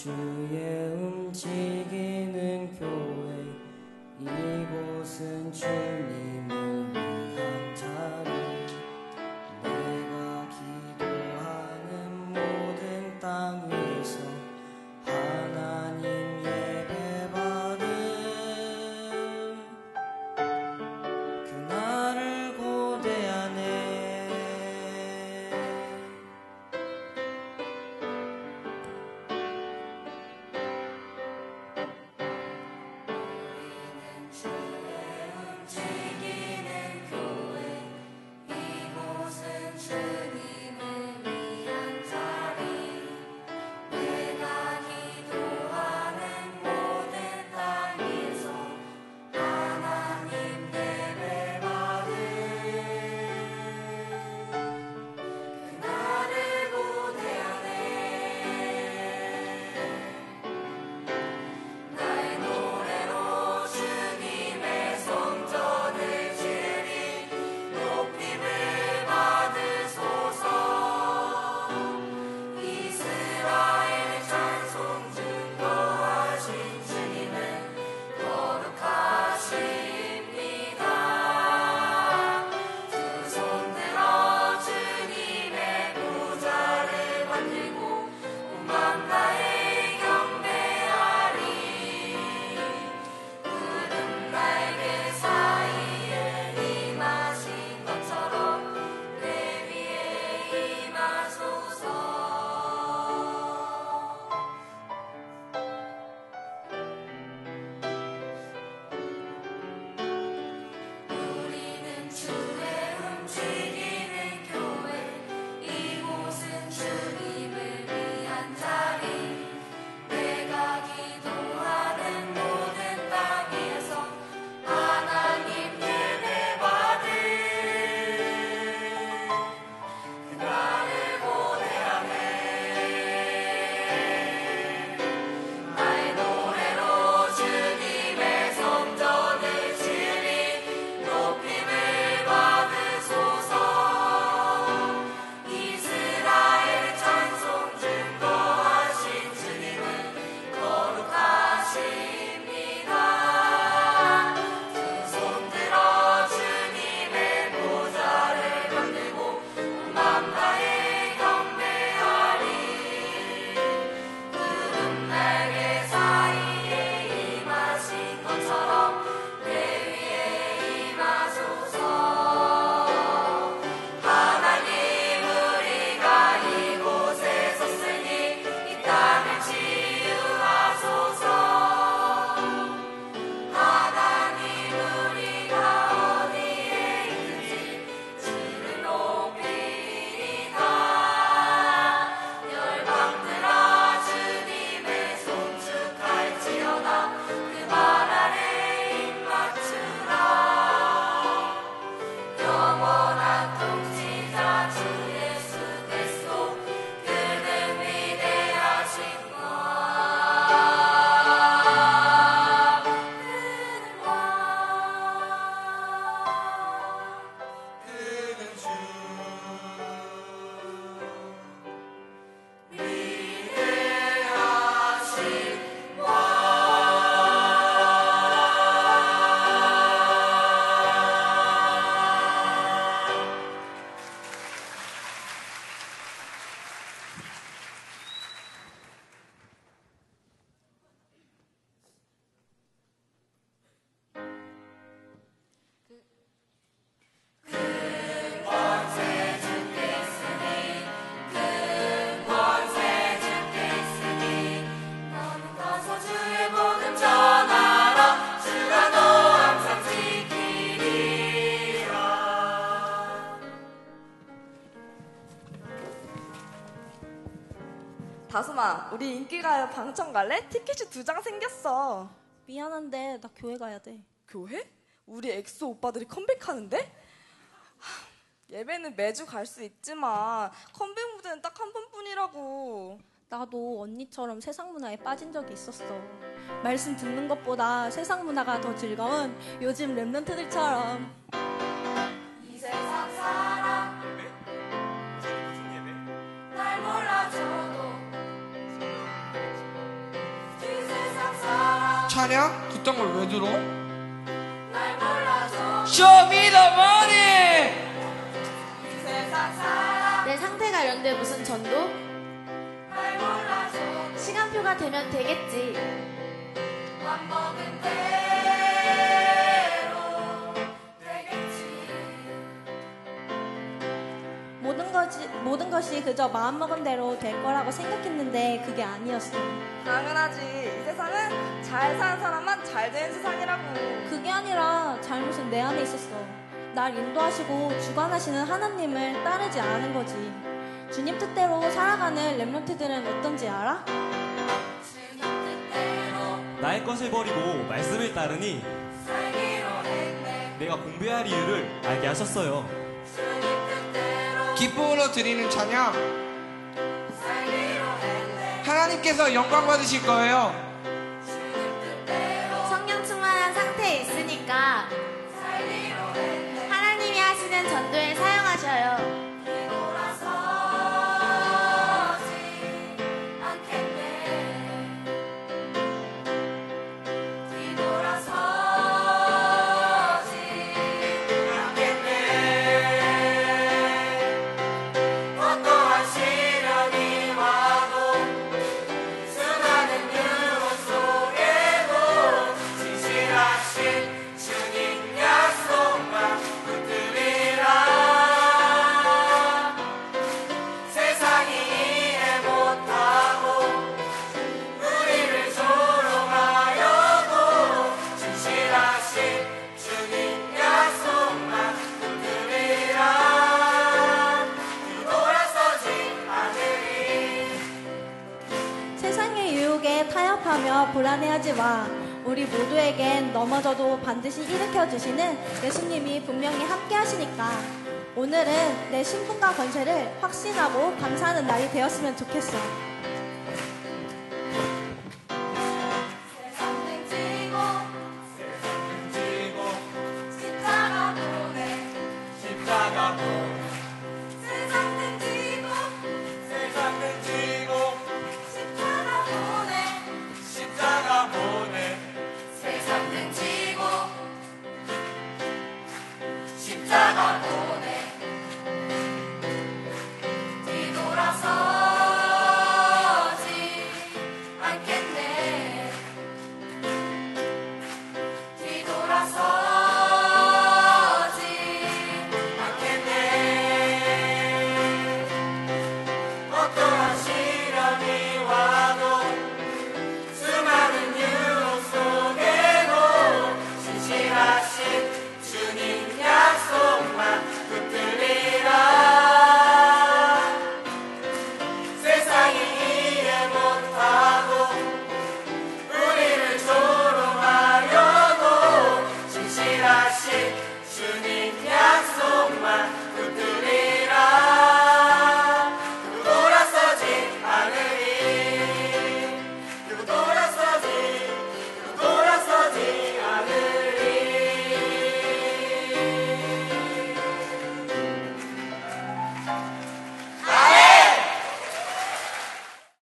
주의 움직이는 교회 이곳은 주님 다솜아, 우리 인기가요 방청 갈래? 티켓이 두 장 생겼어. 미안한데 나 교회 가야 돼. 교회? 우리 엑소 오빠들이 컴백하는데? 하, 예배는 매주 갈 수 있지만 컴백 무대는 딱 한 번뿐이라고. 나도 언니처럼 세상 문화에 빠진 적이 있었어. 말씀 듣는 것보다 세상 문화가 더 즐거운 요즘 remnant들처럼. 찬양? 그딴 걸 왜 들어? 쇼미더머니 이 세상 살아 내 상태가 이런데 무슨 전도? 시간표가 되면 되겠지. 맘먹은 대로 되겠지 모든 것이, 모든 것이 그저 마음먹은 대로 될 거라고 생각했는데 그게 아니었어. 당연하지. 잘 사는 사람만 잘 되는 세상이라고. 그게 아니라 잘못은 내 안에 있었어. 날 인도하시고 주관하시는 하나님을 따르지 않은 거지. 주님 뜻대로 살아가는 렘런트들은 어떤지 알아? 나의 것을 버리고 말씀을 따르니 내가 공부해야 할 이유를 알게 하셨어요. 기쁨으로 드리는 찬양. 하나님께서 영광 받으실 거예요. 하나 하지 마. 우리 모두에겐 넘어져도 반드시 일으켜 주시는 예수님이 분명히 함께 하시니까. 오늘은 내 신분과 권세를 확신하고 감사하는 날이 되었으면 좋겠어.